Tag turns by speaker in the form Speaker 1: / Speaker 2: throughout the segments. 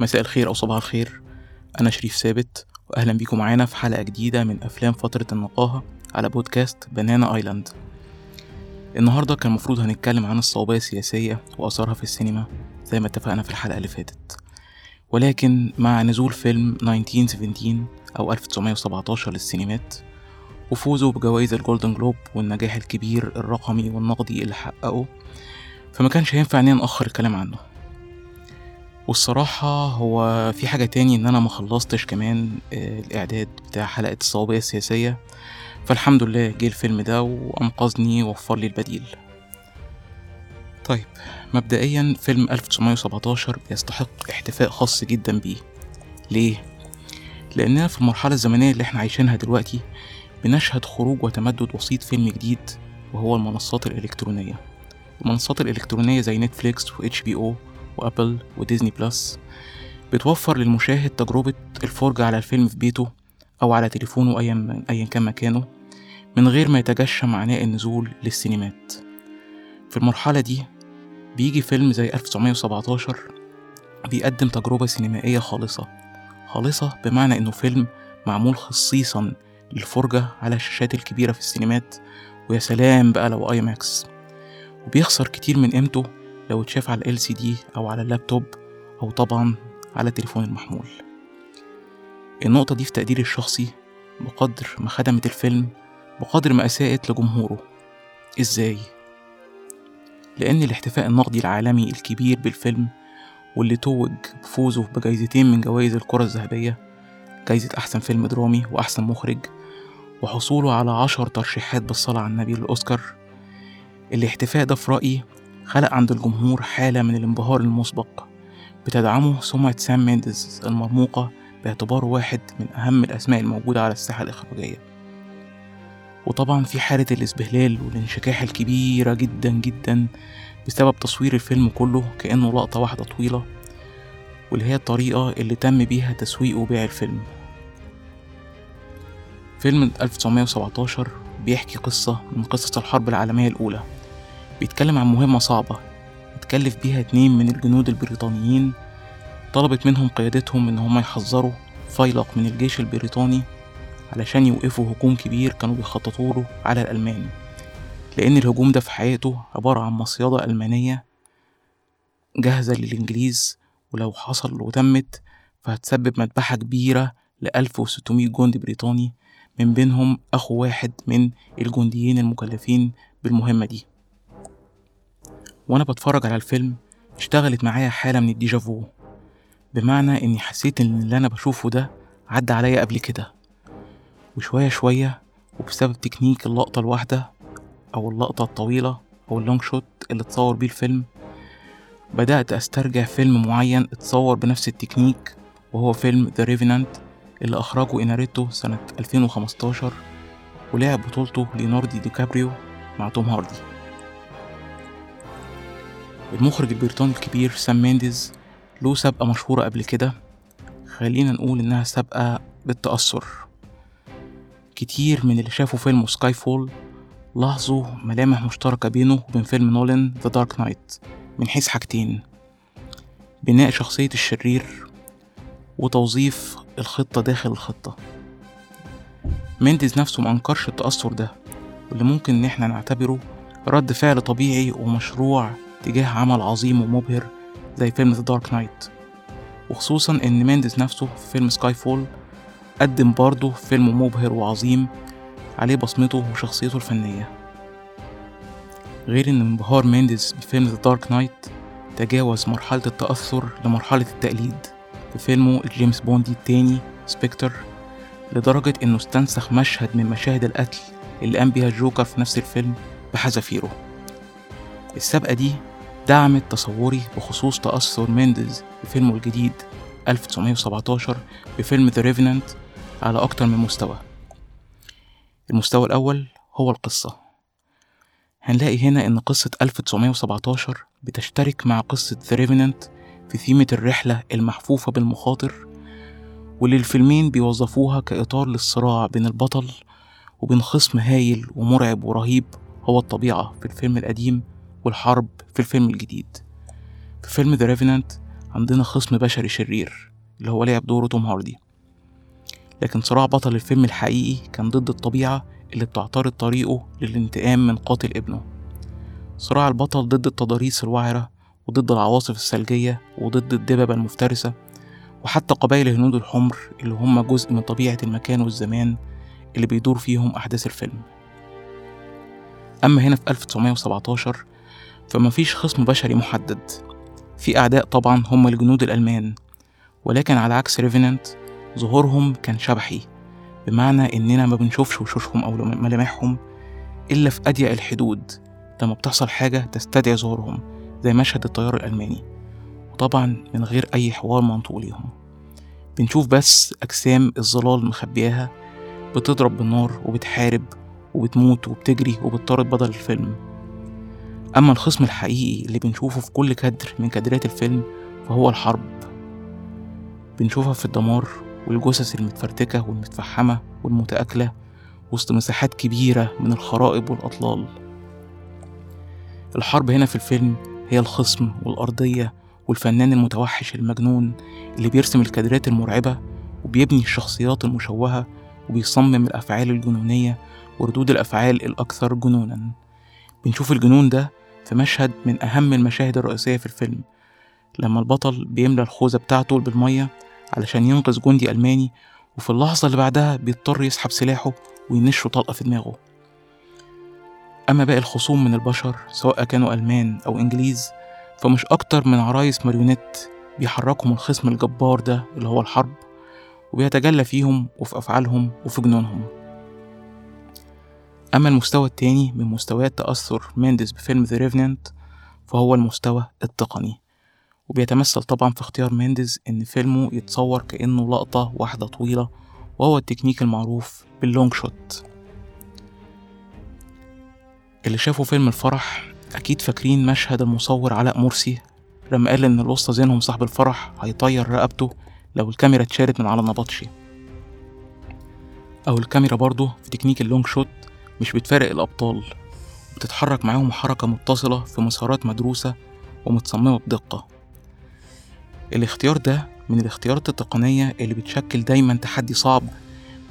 Speaker 1: مساء الخير أو صباح الخير. أنا شريف ثابت وأهلا بيكم معانا في حلقة جديدة من أفلام فترة النقاهة على بودكاست بنانا آيلاند. النهاردة كان المفروض هنتكلم عن الصوابية السياسية وأثرها في السينما زي ما اتفقنا في الحلقة اللي فاتت. ولكن مع نزول فيلم 1917 أو 1917 للسينمات وفوزه بجوائز ال Golden Globe والنجاح الكبير الرقمي والنقدي اللي حققه فما كانش هينفع نأخر الكلام عنه. والصراحة هو في حاجة تاني إن أنا مخلصتش كمان آه، الإعداد بتاع حلقة الصوابية السياسية. فالحمد لله جه الفيلم ده وأنقذني ووفر لي البديل. طيب مبدئيا فيلم 1917 بيستحق احتفاء خاص جدا بيه. ليه؟ لأننا في المرحلة الزمنية اللي إحنا عايشينها دلوقتي بنشهد خروج وتمدد وسيط فيلم جديد وهو المنصات الإلكترونية. المنصات الإلكترونية زي Netflix و HBO و Apple و Disney Plus بتوفر للمشاهد تجربة الفرجة على الفيلم في بيته أو على تليفونه أيا أيا كان مكانه من غير ما يتجشم عناء النزول للسينمات. في المرحلة دي بيجي فيلم زي 1917 بيقدم تجربة سينمائية خالصة خالصة بمعنى إنه فيلم معمول خصيصا للفرجة على الشاشات الكبيرة في السينمات ويا سلام بقى لو IMAX. وبيخسر كتير من قيمته لو اتشاف على ال LCD أو على اللابتوب أو طبعا على التليفون المحمول. النقطة دي في تقديري الشخصي بقدر ما خدمت الفيلم بقدر ما أساءت لجمهوره. إزاي؟ لأن الاحتفاء النقدي العالمي الكبير بالفيلم واللي توج بفوزه بجايزتين من جوائز الكرة الذهبية جايزة أحسن فيلم درامي وأحسن مخرج وحصوله على عشر ترشيحات بالصلاة على النبي للأوسكار الاحتفاء ده في رأيي خلق عند الجمهور حالة من الانبهار المسبق. بتدعمه سمعة سام مينديز المرموقة باعتباره واحد من أهم الأسماء الموجودة على الساحة الإخراجية. وطبعا في حالة الإسبهلال والانشكاح الكبيرة جدا جدا بسبب تصوير الفيلم كله كأنه لقطة واحدة طويلة واللي هي الطريقة اللي تم بيها تسويق وبيع الفيلم. فيلم 1917 بيحكي قصة من قصص الحرب العالمية الأولى. بيتكلم عن مهمة صعبة اتكلف بيها اتنين من الجنود البريطانيين. طلبت منهم قيادتهم إن هما يحذروا فيلق من الجيش البريطاني علشان يوقفوا هجوم كبير كانوا بيخططوا له على الألمان. لأن الهجوم ده في حقيقته عبارة عن مصيدة ألمانية جاهزة للإنجليز ولو حصل وتمت فهتسبب مذبحة كبيرة لألف وستمية جندي بريطاني من بينهم أخو واحد من الجنديين المكلفين بالمهمة دي. وأنا بتفرج على الفيلم اشتغلت معايا حالة من الديجافو بمعنى إني حسيت إن اللي أنا بشوفه ده عدى عليا قبل كده. وشوية شوية وبسبب تكنيك اللقطة الواحدة أو اللقطة الطويلة أو ال long shot اللي اتصور بيه الفيلم بدأت أسترجع فيلم معين اتصور بنفس التكنيك وهو فيلم The Revenant اللي أخرجه إناريتو سنة 2015 ولعب بطولته ليوناردو دي كابريو مع توم هاردي. المخرج البريطاني الكبير سام مينديز له سابقة مشهورة قبل كده. خلينا نقول إنها سابقة بالتأثر. كتير من اللي شافوا فيلم Skyfall لاحظوا ملامح مشتركة بينه وبين فيلم نولان The Dark Knight من حيث حاجتين بناء شخصية الشرير وتوظيف الخطة داخل الخطة. مينديز نفسه منكرش التأثر ده واللي ممكن إن إحنا نعتبره رد فعل طبيعي ومشروع تجاه عمل عظيم ومبهر زي فيلم The Dark Knight وخصوصا إن مينديز نفسه في فيلم Skyfall قدم برضه فيلم مبهر وعظيم عليه بصمته وشخصيته الفنية. غير إن انبهار مينديز بفيلم The Dark Knight تجاوز مرحلة التأثر لمرحلة التقليد في فيلمه الجيمس بوندي التاني Spectre لدرجة إنه استنسخ مشهد من مشاهد القتل اللي قام بيها الجوكر في نفس الفيلم بحذافيره. السابقة دي دعمت تصوري بخصوص تأثر مينديز بفيلمه الجديد 1917 بفيلم The Revenant على أكتر من مستوى. المستوى الأول هو القصة. هنلاقي هنا إن قصة 1917 بتشترك مع قصة The Revenant في ثيمة الرحلة المحفوفة بالمخاطر واللي الفيلمين بيوظفوها كإطار للصراع بين البطل وبين خصم هايل ومرعب ورهيب هو الطبيعة في الفيلم القديم والحرب في الفيلم الجديد. في فيلم The Revenant عندنا خصم بشري شرير اللي هو لعب دوره توم هاردي. لكن صراع بطل الفيلم الحقيقي كان ضد الطبيعة اللي بتعترض طريقه للانتقام من قاتل ابنه. صراع البطل ضد التضاريس الوعرة وضد العواصف الثلجية وضد الدببة المفترسة وحتى قبائل الهنود الحمر اللي هم جزء من طبيعة المكان والزمان اللي بيدور فيهم أحداث الفيلم. أما هنا في 1917 فمفيش خصم بشري محدد. في أعداء طبعا هم الجنود الألمان ولكن على عكس ريفينانت ظهورهم كان شبحي بمعنى إننا ما بنشوفش وشوشهم أو ملامحهم إلا في أضيق الحدود لما بتحصل حاجة تستدعي ظهورهم زي مشهد الطيار الألماني وطبعا من غير أي حوار منطوق ليهم. بنشوف بس أجسام الظلال مخبياها بتضرب بالنار وبتحارب وبتموت وبتجري وبتطارد بدل الفيلم. أما الخصم الحقيقي اللي بنشوفه في كل كادر من كادرات الفيلم فهو الحرب. بنشوفها في الدمار والجثث المتفرتكة والمتفحمة والمتآكلة وسط مساحات كبيرة من الخرائب والأطلال. الحرب هنا في الفيلم هي الخصم والأرضية والفنان المتوحش المجنون اللي بيرسم الكادرات المرعبة وبيبني الشخصيات المشوهة وبيصمم الأفعال الجنونية وردود الأفعال الأكثر جنونا. بنشوف الجنون ده في مشهد من أهم المشاهد الرئيسية في الفيلم لما البطل بيملى الخوذة بتاعته بالمية علشان ينقذ جندي ألماني وفي اللحظة اللي بعدها بيضطر يسحب سلاحه وينشه طلقة في دماغه. أما باقي الخصوم من البشر سواء كانوا ألمان أو إنجليز فمش أكتر من عرايس ماريونيت بيحركهم الخصم الجبار ده اللي هو الحرب وبيتجلى فيهم وفي أفعالهم وفي جنونهم. أما المستوى التاني من مستويات تأثر مينديز بفيلم The Revenant فهو المستوى التقني. وبيتمثل طبعا في اختيار مينديز إن فيلمه يتصور كأنه لقطة واحدة طويلة وهو التكنيك المعروف بال long shot اللي شافوا فيلم الفرح أكيد فاكرين مشهد المصور علاء مرسي لما قال إن الأسطى زينهم صاحب الفرح هيطير رقبته لو الكاميرا اتشالت من على النبطشي. أو الكاميرا برضه في تكنيك ال long shot مش بتفارق الأبطال بتتحرك معاهم حركة متصلة في مسارات مدروسة ومتصممة بدقة. الاختيار ده من الاختيارات التقنية اللي بتشكل دايما تحدي صعب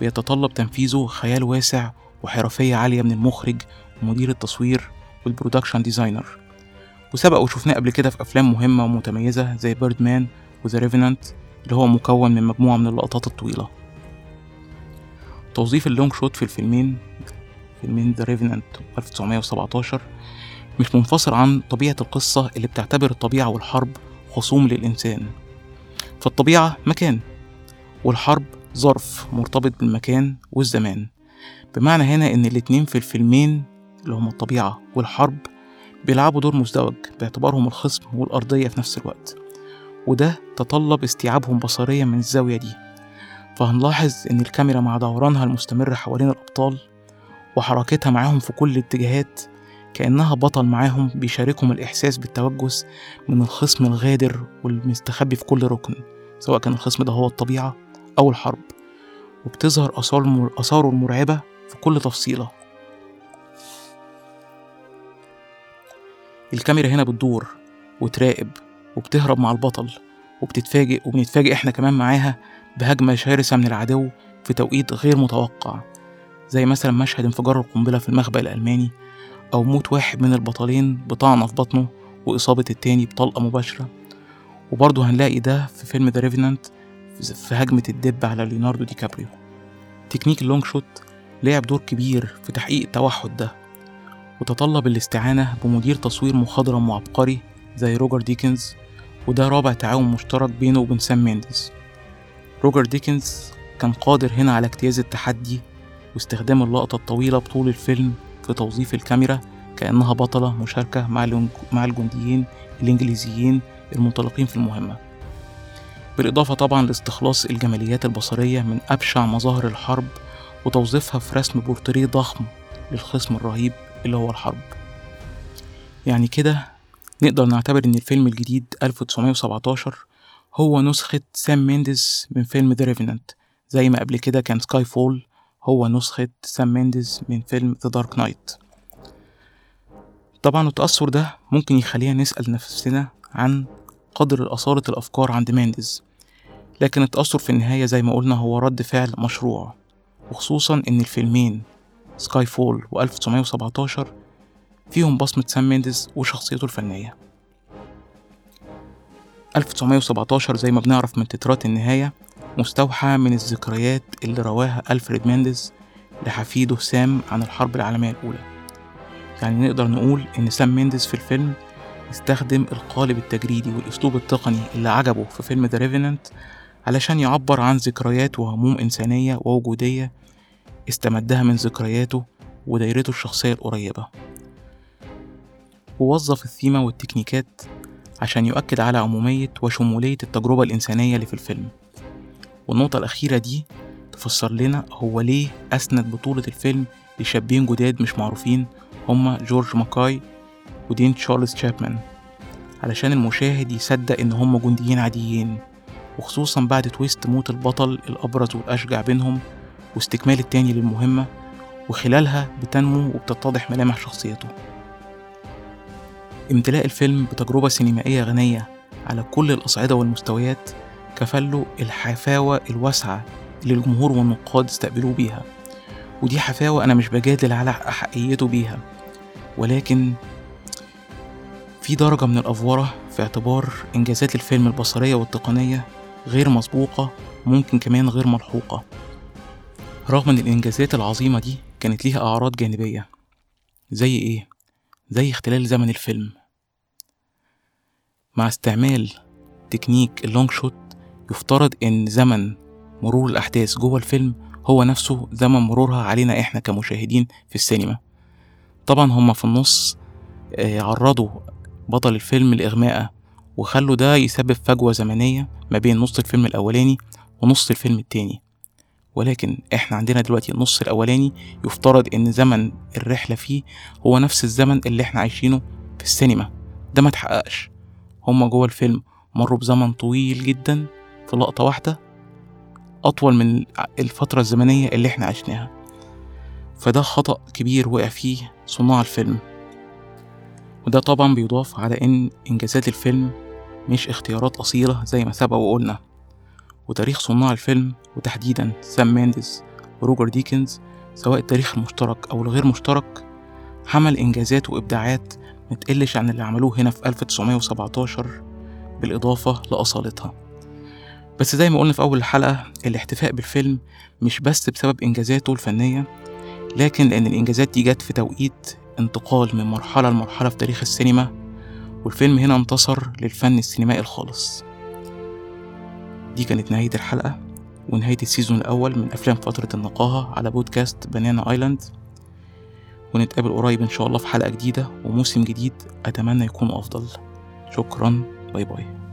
Speaker 1: بيتطلب تنفيذه خيال واسع وحرفية عالية من المخرج ومدير التصوير وال production designer. وسبق وشفناه قبل كده في أفلام مهمة ومتميزة زي Birdman و The Revenant اللي هو مكون من مجموعة من اللقطات الطويلة. توظيف ال long shot في الفيلمين فيلمين The Revenant 1917 مش منفصل عن طبيعة القصة اللي بتعتبر الطبيعة والحرب خصوم للإنسان. فالطبيعة مكان والحرب ظرف مرتبط بالمكان والزمان. بمعنى هنا إن الاتنين في الفيلمين اللي هما الطبيعة والحرب بيلعبوا دور مزدوج باعتبارهم الخصم والأرضية في نفس الوقت. وده تطلب استيعابهم بصريا من الزاوية دي. فهنلاحظ إن الكاميرا مع دورانها المستمر حوالين الأبطال وحركتها معاهم في كل الاتجاهات كأنها بطل معاهم بيشاركهم الإحساس بالتوجس من الخصم الغادر والمستخبي في كل ركن سواء كان الخصم ده هو الطبيعة أو الحرب. وبتظهر آثار آثاره المرعبة في كل تفصيلة. الكاميرا هنا بتدور وتراقب وبتهرب مع البطل وبتتفاجئ وبنتفاجئ إحنا كمان معاها بهجمة شرسة من العدو في توقيت غير متوقع. زي مثلا مشهد انفجار القنبلة في المخبأ الألماني أو موت واحد من البطلين بطعنة في بطنه وإصابة التاني بطلقة مباشرة. وبرضه هنلاقي ده في فيلم The Revenant في هجمة الدب على ليوناردو دي كابريو. تكنيك ال long shot لعب دور كبير في تحقيق التوحد ده وتطلب الاستعانة بمدير تصوير مخضرم وعبقري زي روجر ديكنز وده رابع تعاون مشترك بينه وبين سام مينديز. روجر ديكنز كان قادر هنا على اجتياز التحدي واستخدام اللقطة الطويلة بطول الفيلم في توظيف الكاميرا كأنها بطلة مشاركة مع الجنديين الإنجليزيين المنطلقين في المهمة. بالإضافة طبعا لاستخلاص الجماليات البصرية من أبشع مظاهر الحرب وتوظيفها في رسم بورتريه ضخم للخصم الرهيب اللي هو الحرب. يعني كده نقدر نعتبر إن الفيلم الجديد 1917 هو نسخة سام مينديز من فيلم The زي ما قبل كده كان Skyfall هو نسخة سام مينديز من فيلم The Dark Knight طبعا التأثر ده ممكن يخلينا نسأل نفسنا عن قدر أصالة الأفكار عند مينديز لكن التأثر في النهاية زي ما قلنا هو رد فعل مشروع وخصوصا إن الفيلمين Skyfall و 1917 فيهم بصمة سام مينديز وشخصيته الفنية. 1917 زي ما بنعرف من تترات النهاية مستوحى من الذكريات اللي رواها ألفريد مينديز لحفيده سام عن الحرب العالمية الأولى. يعني نقدر نقول إن سام مينديز في الفيلم استخدم القالب التجريدي والأسلوب التقني اللي عجبه في فيلم The Revenant علشان يعبر عن ذكريات وهموم إنسانية ووجودية استمدها من ذكرياته ودايرته الشخصية القريبة. ووظف الثيمة والتكنيكات عشان يؤكد على عمومية وشمولية التجربة الإنسانية اللي في الفيلم. والنقطة الأخيرة دي تفسر لنا هو ليه أسند بطولة الفيلم لشابين جداد مش معروفين هما جورج ماكاي ودين تشارلز تشابمان علشان المشاهد يصدق إن هما جنديين عاديين وخصوصا بعد تويست موت البطل الأبرز والأشجع بينهم واستكمال التاني للمهمة وخلالها بتنمو وبتتضح ملامح شخصيته. امتلاء الفيلم بتجربة سينمائية غنية على كل الأصعدة والمستويات كفله الحفاوة الواسعة اللي الجمهور والنقاد استقبلوه بيها. ودي حفاوة أنا مش بجادل على أحقيته بيها. ولكن في درجة من الأفورة في اعتبار إنجازات الفيلم البصرية والتقنية غير مسبوقة ممكن كمان غير ملحوقة. رغم إن الإنجازات العظيمة دي كانت ليها أعراض جانبية. زي إيه؟ زي اختلال زمن الفيلم. مع استعمال تكنيك ال long shot يفترض إن زمن مرور الأحداث جوه الفيلم هو نفسه زمن مرورها علينا إحنا كمشاهدين في السينما. طبعا هما في النص آه، عرضوا بطل الفيلم لإغماءة وخلوا ده يسبب فجوة زمنية ما بين نص الفيلم الأولاني ونص الفيلم التاني. ولكن إحنا عندنا دلوقتي النص الأولاني يفترض إن زمن الرحلة فيه هو نفس الزمن اللي إحنا عايشينه في السينما. ده ما تحققش. هما جوه الفيلم مروا بزمن طويل جدا في لقطة واحدة أطول من الفترة الزمنية اللي إحنا عشناها. فده خطأ كبير وقع فيه صناع الفيلم. وده طبعا بيضاف على إن إنجازات الفيلم مش اختيارات أصيلة زي ما سبق وقلنا. وتاريخ صناع الفيلم وتحديدا سام مينديز وروجر ديكنز سواء التاريخ المشترك أو الغير مشترك حمل إنجازات وإبداعات متقلش عن اللي عملوه هنا في 1917 بالإضافة لأصالتها. بس زي ما قلنا في أول الحلقة الاحتفاء بالفيلم مش بس بسبب إنجازاته الفنية لكن لأن الإنجازات دي جت في توقيت انتقال من مرحلة لمرحلة في تاريخ السينما والفيلم هنا انتصر للفن السينمائي الخالص. دي كانت نهاية الحلقة ونهاية ال season الأول من أفلام فترة النقاهة على بودكاست Banana Island ونتقابل قريب إن شاء الله في حلقة جديدة وموسم جديد أتمنى يكون أفضل. شكرا. باي باي.